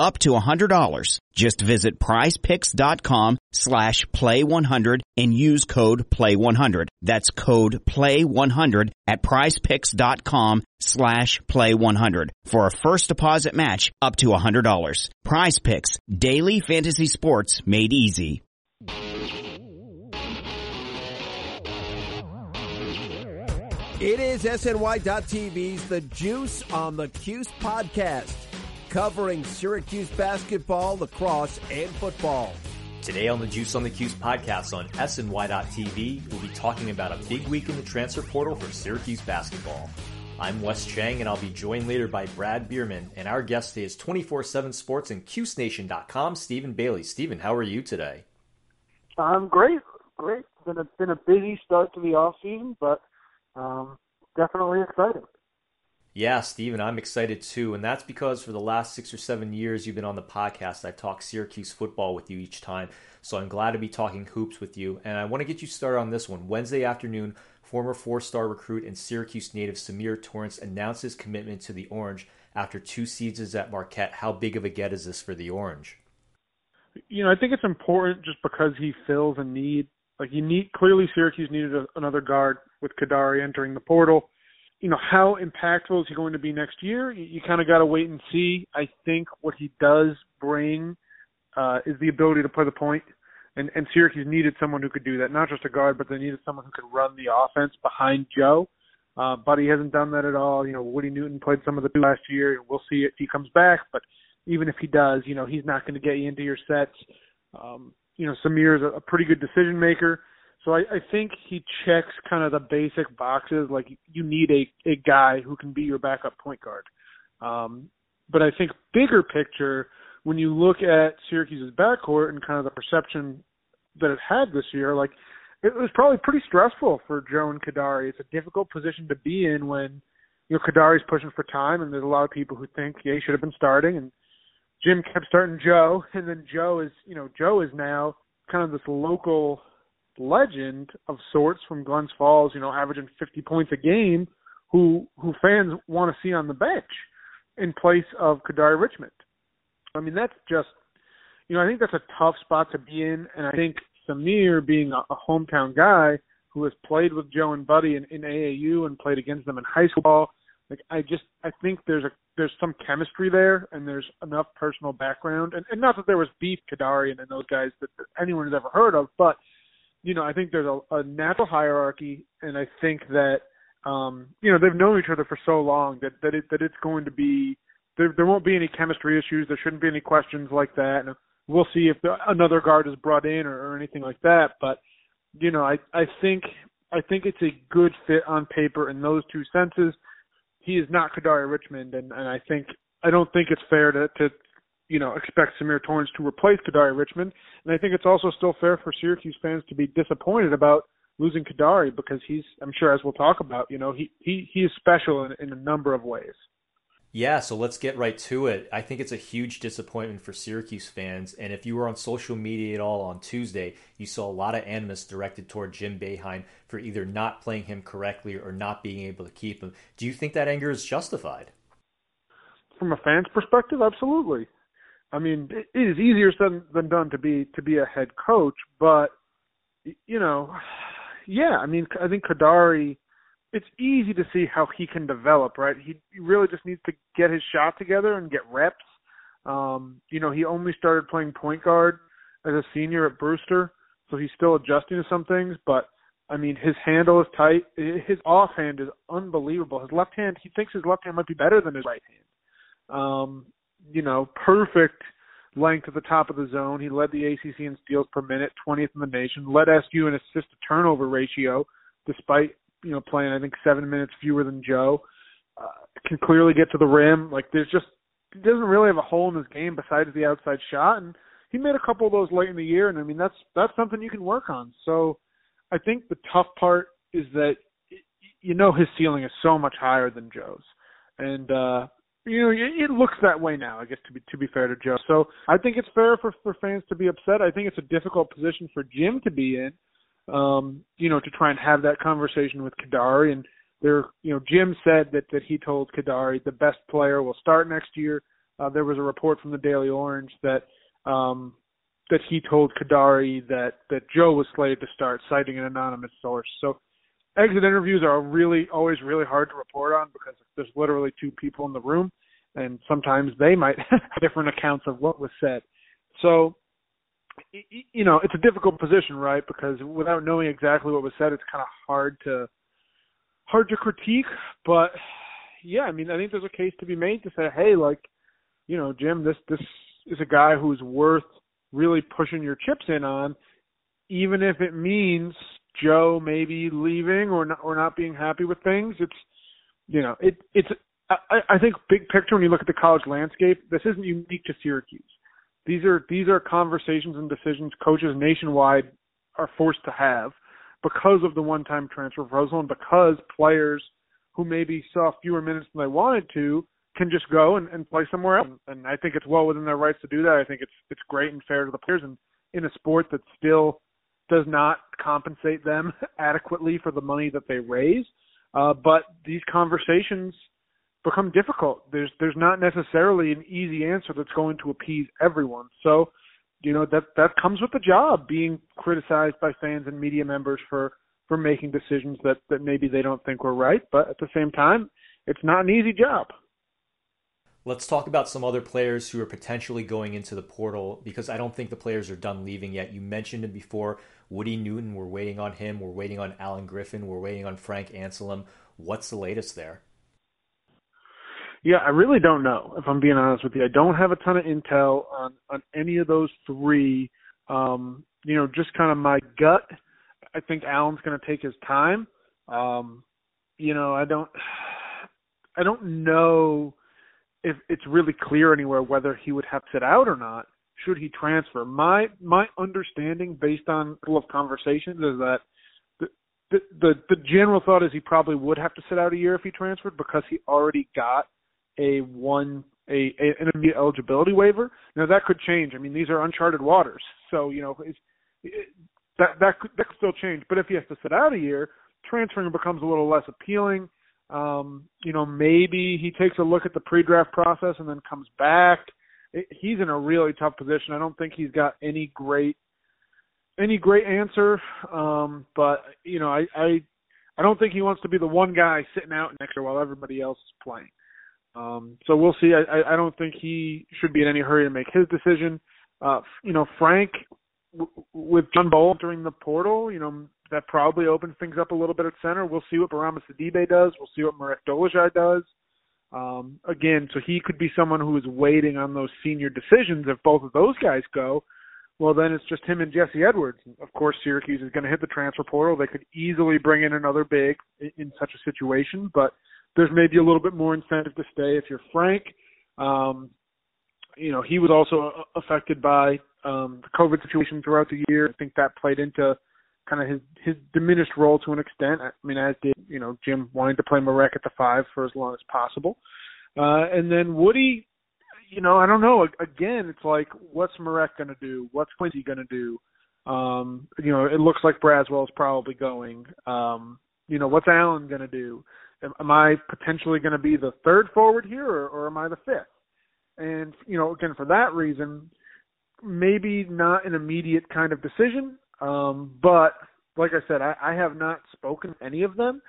up to $100. Just visit prizepicks.com slash play100 and use code play100. That's code play100 at prizepicks.com slash play100 for a first deposit match up to $100. Prize Picks, daily fantasy sports made easy. It is SNY.TV's The Juice on the Cuse podcast, covering Syracuse basketball, lacrosse, and football. Today on the Juice on the Cuse podcast on SNY.TV, we'll be talking about a big week in the transfer portal for Syracuse basketball. I'm Wes Chang, and I'll be joined later by Brad Bierman, and our guest today is 24-7 Sports and CuseNation.com, Stephen Bailey. Stephen, how are you today? I'm great, great. Been a been a busy start to the off season, but um, definitely excited. Yeah, Stephen, I'm excited too. And that's because for the last six or seven years you've been on the podcast, I've talked Syracuse football with you each time. So I'm glad to be talking hoops with you. And I want to get you started on this one. Wednesday afternoon, former four star recruit and Syracuse native Symir Torrence announced his commitment to the Orange after two seasons at Marquette. How big of a get is this for the Orange? You know, I think it's important just because he fills a need. Like you need clearly Syracuse needed a, another guard with Kadary entering the portal. You know, how impactful is he going to be next year? You, you kind of got to wait and see. I think what he does bring uh, is the ability to play the point, and, and Syracuse needed someone who could do that, not just a guard, but they needed someone who could run the offense behind Joe. Uh, but he hasn't done that at all. You know, Woody Newton played some of the last year. We'll see if he comes back, but even if he does, you know, he's not going to get you into your sets. Um, you know, Symir is a, a pretty good decision maker. So I, I think he checks kind of the basic boxes. Like you need a a guy who can be your backup point guard. Um, but I think bigger picture, when you look at Syracuse's backcourt and kind of the perception that it had this year, like it was probably pretty stressful for Joe and Kadary. It's a difficult position to be in when you know Kadary's pushing for time, and there's a lot of people who think yeah he should have been starting, and Jim kept starting Joe, and then Joe is you know Joe is now kind of this local legend of sorts from Glens Falls, you know, averaging 50 points a game, who who fans want to see on the bench in place of Kadary Richmond. I mean, that's just, you know, I think that's a tough spot to be in, and I think Symir, being a, a hometown guy who has played with Joe and Buddy in, in AAU and played against them in high school, like I just I think there's a there's some chemistry there and there's enough personal background and, and not that there was beef Kadary and, and those guys that anyone has ever heard of, but you know, I think there's a, a natural hierarchy, and I think that um, you know they've known each other for so long that that it that it's going to be there. There won't be any chemistry issues. There shouldn't be any questions like that. And we'll see if the, another guard is brought in or, or anything like that. But you know, I I think I think it's a good fit on paper in those two senses. He is not Kadary Richmond, and and I think I don't think it's fair to to you know, expect Symir Torrence to replace Kadary Richmond. And I think it's also still fair for Syracuse fans to be disappointed about losing Kadary because he's, I'm sure, as we'll talk about, you know, he he he is special in, in a number of ways. Yeah, so let's get right to it. I think it's a huge disappointment for Syracuse fans. And if you were on social media at all on Tuesday, you saw a lot of animus directed toward Jim Boeheim for either not playing him correctly or not being able to keep him. Do you think that anger is justified? From a fan's perspective, absolutely. I mean, it is easier said than done to be to be a head coach, but you know, yeah. I mean, I think Kadary. It's easy to see how he can develop, right? He, he really just needs to get his shot together and get reps. Um, you know, he only started playing point guard as a senior at Brewster, so he's still adjusting to some things. But I mean, his handle is tight. His offhand is unbelievable. His left hand, he thinks his left hand might be better than his right hand. Um, you know, perfect length at the top of the zone. He led the ACC in steals per minute, 20th in the nation. Led SU in assist to turnover ratio, despite you know playing I think seven minutes fewer than Joe. Uh, can clearly get to the rim. Like there's just he doesn't really have a hole in his game besides the outside shot, and he made a couple of those late in the year. And I mean that's that's something you can work on. So I think the tough part is that you know his ceiling is so much higher than Joe's, and uh, you know it looks that way now. I guess to be to be fair to Joe, so I think it's fair for for fans to be upset. I think it's a difficult position for Jim to be in, um, you know, to try and have that conversation with Kadary. And there, you know, Jim said that that he told Kadary the best player will start next year. Uh, there was a report from the Daily Orange that um, that he told Kadary that that Joe was slated to start, citing an anonymous source. So exit interviews are really always really hard to report on because there's literally two people in the room, and sometimes they might have different accounts of what was said. So you know it's a difficult position, right? Because without knowing exactly what was said, it's kind of hard to hard to critique. But yeah, I mean, I think there's a case to be made to say, hey, like, you know, Jim, this this is a guy who's worth really pushing your chips in on, even if it means Joe maybe leaving or not, or not being happy with things. It's you know it it's I, I think big picture when you look at the college landscape, this isn't unique to Syracuse. These are these are conversations and decisions coaches nationwide are forced to have because of the one-time transfer proposal and because players who maybe saw fewer minutes than they wanted to can just go and, and play somewhere else. And I think it's well within their rights to do that. I think it's it's great and fair to the players and in a sport that's still does not compensate them adequately for the money that they raise. Uh, but these conversations become difficult. There's there's not necessarily an easy answer that's going to appease everyone. So, you know that that comes with the job, being criticized by fans and media members for for making decisions that that maybe they don't think were right. But at the same time, it's not an easy job. Let's talk about some other players who are potentially going into the portal because I don't think the players are done leaving yet. You mentioned it before. Woody Newton, we're waiting on him. We're waiting on Alan Griffin. We're waiting on Frank Anselem. What's the latest there? Yeah, I really don't know. If I'm being honest with you, I don't have a ton of intel on on any of those three. Um, you know, just kind of my gut. I think Alan's going to take his time. Um, you know, I don't. I don't know if it's really clear anywhere whether he would have to sit out or not should he transfer. My my understanding, based on a couple of conversations, is that the, the the the general thought is he probably would have to sit out a year if he transferred because he already got a one a, a an immediate eligibility waiver. Now that could change. I mean, these are uncharted waters, so you know it's, it, that that could that could still change. But if he has to sit out a year, transferring becomes a little less appealing. Um, you know, maybe he takes a look at the pre-draft process and then comes back. It, he's in a really tough position. I don't think he's got any great any great answer. Um, but you know, I, I I don't think he wants to be the one guy sitting out next year while everybody else is playing. Um, so we'll see. I, I don't think he should be in any hurry to make his decision. Uh, you know, Frank w- with John Bol during the portal, you know, that probably opens things up a little bit at center. We'll see what Bourama Sidibe does. We'll see what Marek Dolezaj does. Um, again, so he could be someone who is waiting on those senior decisions. If both of those guys go, well, then it's just him and Jesse Edwards. Of course, Syracuse is going to hit the transfer portal. They could easily bring in another big in, in such a situation, but there's maybe a little bit more incentive to stay if you're Frank. Um, you know, he was also affected by um, the COVID situation throughout the year. I think that played into kind of his his diminished role to an extent. I mean, as did you know Jim wanting to play Marek at the five for as long as possible. Uh, and then Woody, you know, I don't know. Again, it's like, what's Marek going to do? What's Quincy going to do? Um, you know, it looks like Braswell is probably going. Um, you know, what's Alan going to do? Am, am I potentially going to be the third forward here, or, or am I the fifth? And you know, again, for that reason, maybe not an immediate kind of decision. Um, but like I said, I, I have not spoken to any of them,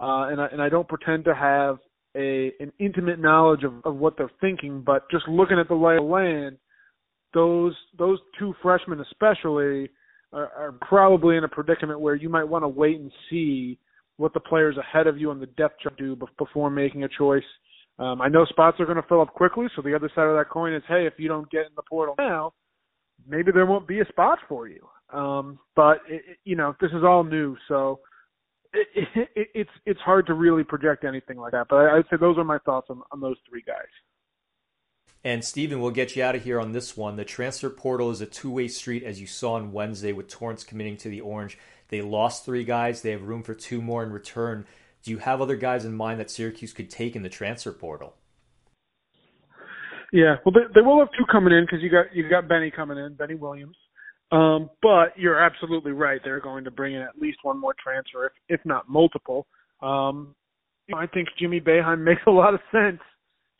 uh, and I, and I don't pretend to have a an intimate knowledge of, of what they're thinking. But just looking at the lay of land, those those two freshmen especially are, are probably in a predicament where you might want to wait and see what the players ahead of you on the depth chart do before making a choice. Um, I know spots are going to fill up quickly, so the other side of that coin is, hey, if you don't get in the portal now, maybe there won't be a spot for you. Um, but it, it, you know, this is all new, so it, it, it's it's hard to really project anything like that. But I, I'd say those are my thoughts on, on those three guys. And Stephen, we'll get you out of here on this one. The transfer portal is a two-way street, as you saw on Wednesday with Torrence committing to the Orange. They lost three guys. They have room for two more in return. Do you have other guys in mind that Syracuse could take in the transfer portal? Yeah, well, they, they will have two coming in because you got you got Benny coming in, Benny Williams. Um, but you're absolutely right; they're going to bring in at least one more transfer, if if not multiple. Um, I think Jimmy Boeheim makes a lot of sense.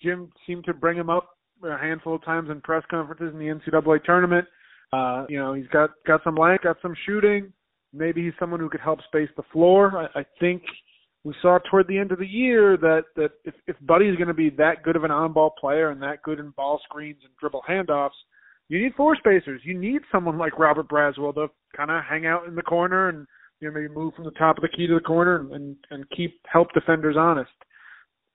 Jim seemed to bring him up a handful of times in press conferences in the NCAA tournament. Uh, you know, he's got got some length, got some shooting. Maybe he's someone who could help space the floor. I, I think we saw toward the end of the year that that if, if Buddy is going to be that good of an on-ball player and that good in ball screens and dribble handoffs, you need floor spacers. You need someone like Robert Braswell to kind of hang out in the corner and you know maybe move from the top of the key to the corner and and, and keep help defenders honest.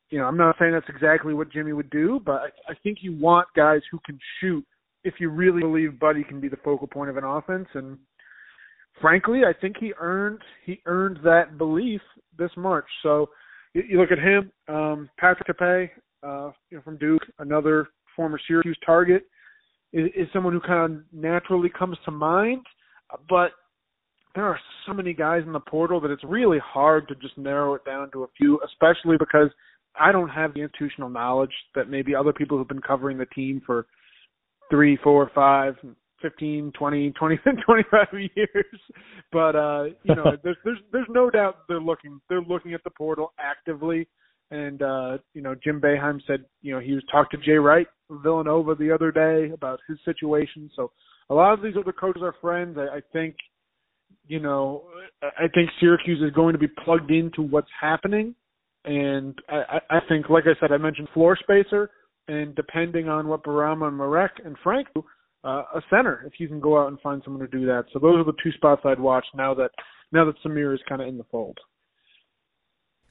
You know, I'm not saying that's exactly what Jimmy would do, but I, I think you want guys who can shoot if you really believe Buddy can be the focal point of an offense and frankly, I think he earned he earned that belief this March. So you, you look at him, um, Patrick Tape, uh, you know, from Duke, another former Syracuse target, is, is someone who kind of naturally comes to mind. But there are so many guys in the portal that it's really hard to just narrow it down to a few, especially because I don't have the institutional knowledge that maybe other people who've been covering the team for three, four, five, 15, 20, 20, 25 years. But uh, you know, there's there's there's no doubt they're looking they're looking at the portal actively. And uh, you know, Jim Boeheim said, you know, he was talked to Jay Wright Villanova the other day about his situation. So a lot of these other coaches are friends. I, I think, you know, I think Syracuse is going to be plugged into what's happening. And I, I think, like I said, I mentioned floor spacer, and depending on what Bourama and Marek and Frank do, uh, a center if you can go out and find someone to do that. So those are the two spots I'd watch now that now that Symir is kind of in the fold.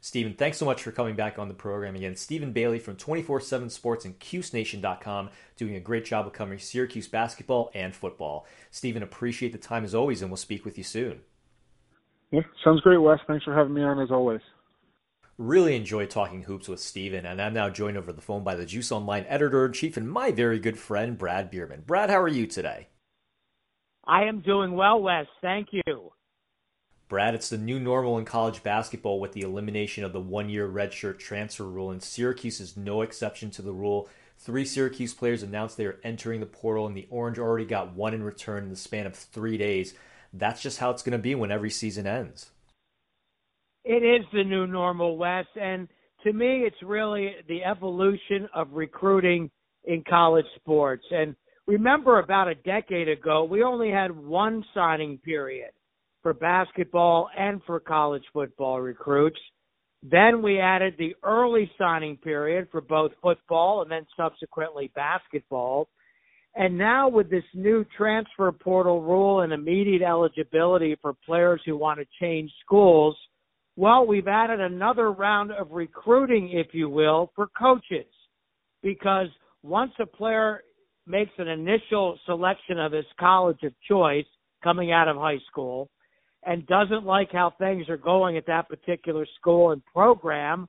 Stephen, thanks so much for coming back on the program again. Stephen Bailey from 24 7 Sports and CuseNation.com doing a great job of covering Syracuse basketball and football. Stephen, appreciate the time as always, and we'll speak with you soon. Yeah, sounds great, Wes. Thanks for having me on as always. Really enjoyed talking hoops with Stephen, and I'm now joined over the phone by the Juice Online editor in chief and my very good friend, Brad Bierman. Brad, how are you today? I am doing well, Wes. Thank you. Brad, it's the new normal in college basketball with the elimination of the one year redshirt transfer rule, and Syracuse is no exception to the rule. Three Syracuse players announced they are entering the portal, and the Orange already got one in return in the span of three days. That's just how it's going to be when every season ends it is the new normal, Wes. And to me, it's really the evolution of recruiting in college sports. And remember, about a decade ago, we only had one signing period for basketball and for college football recruits. Then we added the early signing period for both football and then subsequently basketball. And now with this new transfer portal rule and immediate eligibility for players who want to change schools, well, we've added another round of recruiting, if you will, for coaches. Because once a player makes an initial selection of his college of choice coming out of high school and doesn't like how things are going at that particular school and program,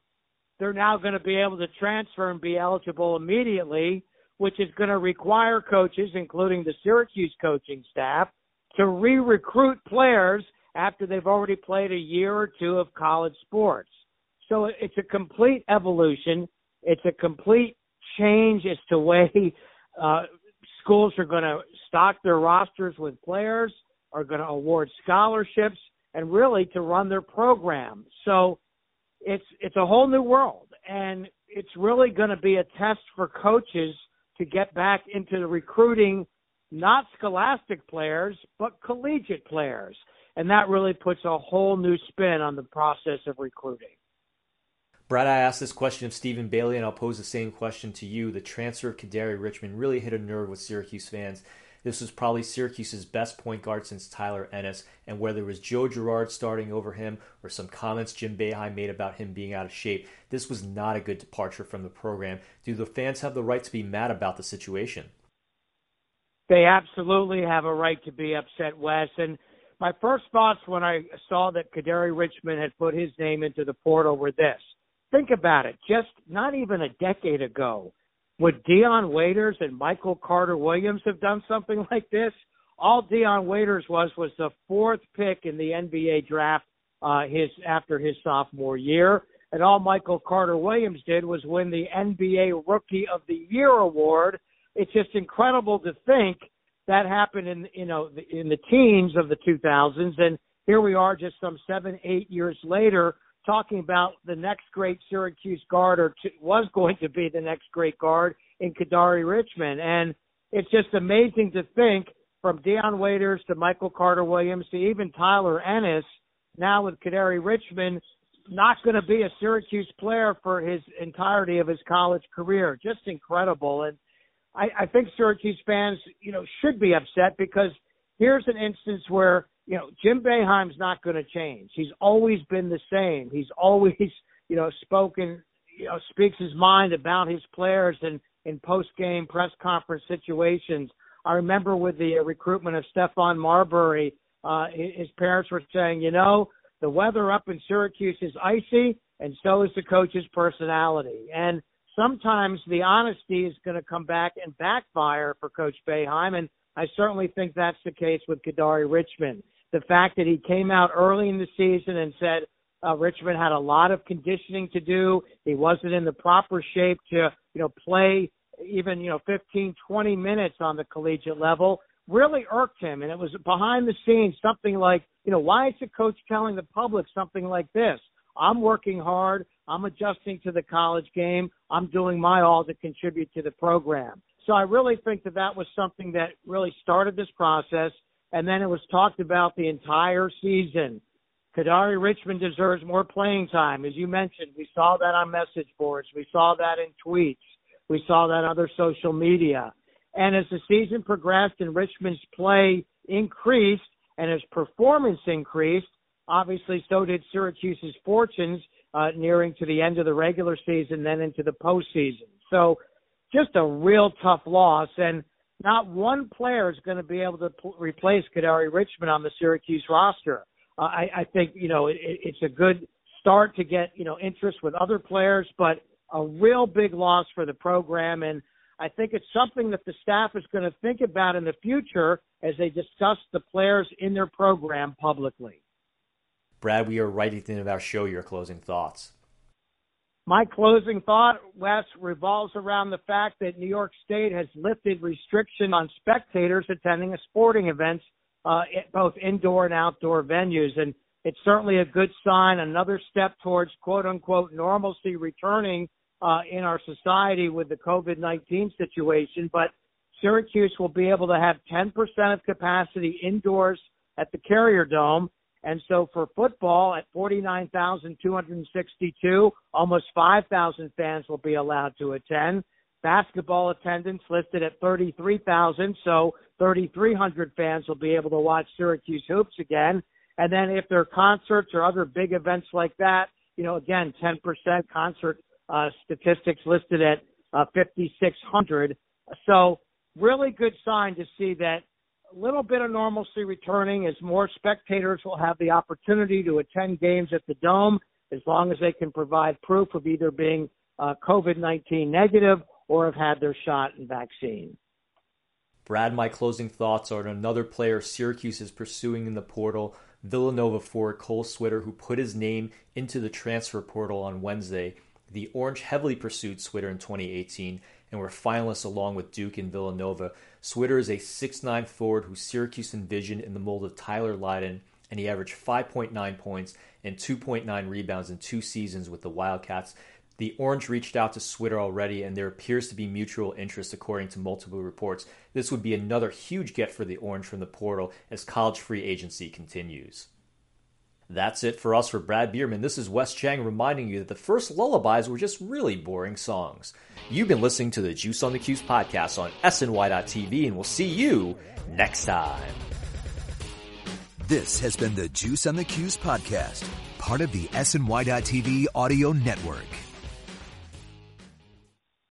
they're now going to be able to transfer and be eligible immediately, which is going to require coaches, including the Syracuse coaching staff, to re recruit players after they've already played a year or two of college sports. So it's a complete evolution. It's a complete change as to way uh, schools are going to stock their rosters with players, are going to award scholarships, and really to run their program. So it's it's a whole new world, and it's really going to be a test for coaches to get back into the recruiting not scholastic players, but collegiate players and that really puts a whole new spin on the process of recruiting. Brad, I asked this question of Stephen Bailey, and I'll pose the same question to you. The transfer of Kadary Richmond really hit a nerve with Syracuse fans. This was probably Syracuse's best point guard since Tyler Ennis, and whether it was Joe Girard starting over him or some comments Jim Boeheim made about him being out of shape, this was not a good departure from the program. Do the fans have the right to be mad about the situation? They absolutely have a right to be upset, Wes. And my first thoughts when I saw that Kadary Richmond had put his name into the portal were this. Think about it. Just not even a decade ago, would Dion Waiters and Michael Carter Williams have done something like this? All Dion Waiters was was the fourth pick in the NBA draft uh, his after his sophomore year, and all Michael Carter Williams did was win the NBA Rookie of the Year award. It's just incredible to think that happened in you know in the teens of the 2000s, and here we are just some seven eight years later talking about the next great Syracuse guard or t- was going to be the next great guard in Kadary Richmond. And it's just amazing to think from Dion Waiters to Michael Carter Williams to even Tyler Ennis, now with Kadary Richmond, not going to be a Syracuse player for his entirety of his college career. Just incredible. And I, I think Syracuse fans, you know, should be upset because here's an instance where you know, Jim Boeheim's not going to change. He's always been the same. He's always, you know, spoken, you know, speaks his mind about his players and in post game press conference situations. I remember with the recruitment of Stephon Marbury, uh, his parents were saying, you know, the weather up in Syracuse is icy, and so is the coach's personality. And sometimes the honesty is going to come back and backfire for Coach Boeheim, and I certainly think that's the case with Kadary Richmond the fact that he came out early in the season and said uh, Richmond had a lot of conditioning to do. He wasn't in the proper shape to, you know, play even, you know, 15, 20 minutes on the collegiate level really irked him. And it was behind the scenes something like, you know, why is the coach telling the public something like this? I'm working hard. I'm adjusting to the college game. I'm doing my all to contribute to the program. So I really think that that was something that really started this process and then it was talked about the entire season. Kadary Richmond deserves more playing time. As you mentioned, we saw that on message boards. We saw that in tweets. We saw that on other social media. And as the season progressed and Richmond's play increased and his performance increased, obviously so did Syracuse's fortunes uh, nearing to the end of the regular season, then into the postseason. So just a real tough loss. And not one player is going to be able to pl- replace Kadary Richmond on the Syracuse roster. Uh, I, I think you know it, it's a good start to get you know interest with other players, but a real big loss for the program, and I think it's something that the staff is going to think about in the future as they discuss the players in their program publicly. Brad, we are right at the end of our show. Your closing thoughts. My closing thought, Wes, revolves around the fact that New York State has lifted restriction on spectators attending sporting events, uh, both indoor and outdoor venues. And it's certainly a good sign, another step towards quote unquote normalcy returning uh, in our society with the COVID 19 situation. But Syracuse will be able to have 10% of capacity indoors at the Carrier Dome and so for football at 49,262, almost 5,000 fans will be allowed to attend. Basketball attendance listed at 33,000, so 3,300 fans will be able to watch Syracuse hoops again. And then if there are concerts or other big events like that, you know, again, 10% concert uh, statistics listed at uh, 5,600. So really good sign to see that a little bit of normalcy returning as more spectators will have the opportunity to attend games at the Dome as long as they can provide proof of either being uh, COVID 19 negative or have had their shot and vaccine. Brad, my closing thoughts are on another player Syracuse is pursuing in the portal, Villanova forward Cole Swider, who put his name into the transfer portal on Wednesday. The Orange heavily pursued Swider in 2018 and were finalists along with Duke and Villanova. Swider is a 6'9 forward who Syracuse envisioned in the mold of Tyler Lydon, and he averaged 5.9 points and 2.9 rebounds in two seasons with the Wildcats. The Orange reached out to Swider already, and there appears to be mutual interest according to multiple reports. This would be another huge get for the Orange from the portal as college free agency continues. That's it for us for Brad Bierman. This is Wes Chang reminding you that the first lullabies were just really boring songs. You've been listening to the Juice on the Cuse podcast on SNY.TV, and we'll see you next time. This has been the Juice on the Cuse podcast, part of the SNY.TV audio network.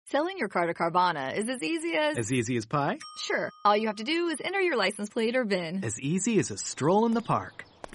Selling your car to Carvana is as easy as. As easy as pie? Sure. All you have to do is enter your license plate or VIN. As easy as a stroll in the park.